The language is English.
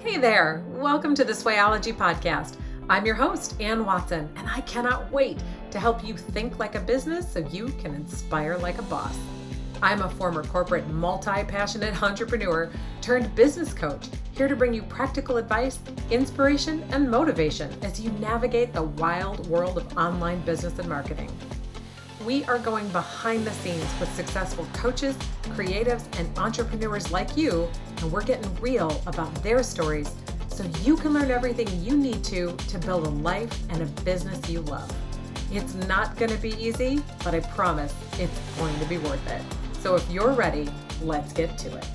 Hey there, welcome to the Swayology Podcast. I'm your host, Anne Watson, and I cannot wait to help you think like a business so you can inspire like a boss. I'm a former corporate, multi passionate entrepreneur turned business coach, here to bring you practical advice, inspiration, and motivation as you navigate the wild world of online business and marketing. We are going behind the scenes with successful coaches, creatives, and entrepreneurs like you, and we're getting real about their stories so you can learn everything you need to to build a life and a business you love. It's not going to be easy, but I promise it's going to be worth it. So if you're ready, let's get to it.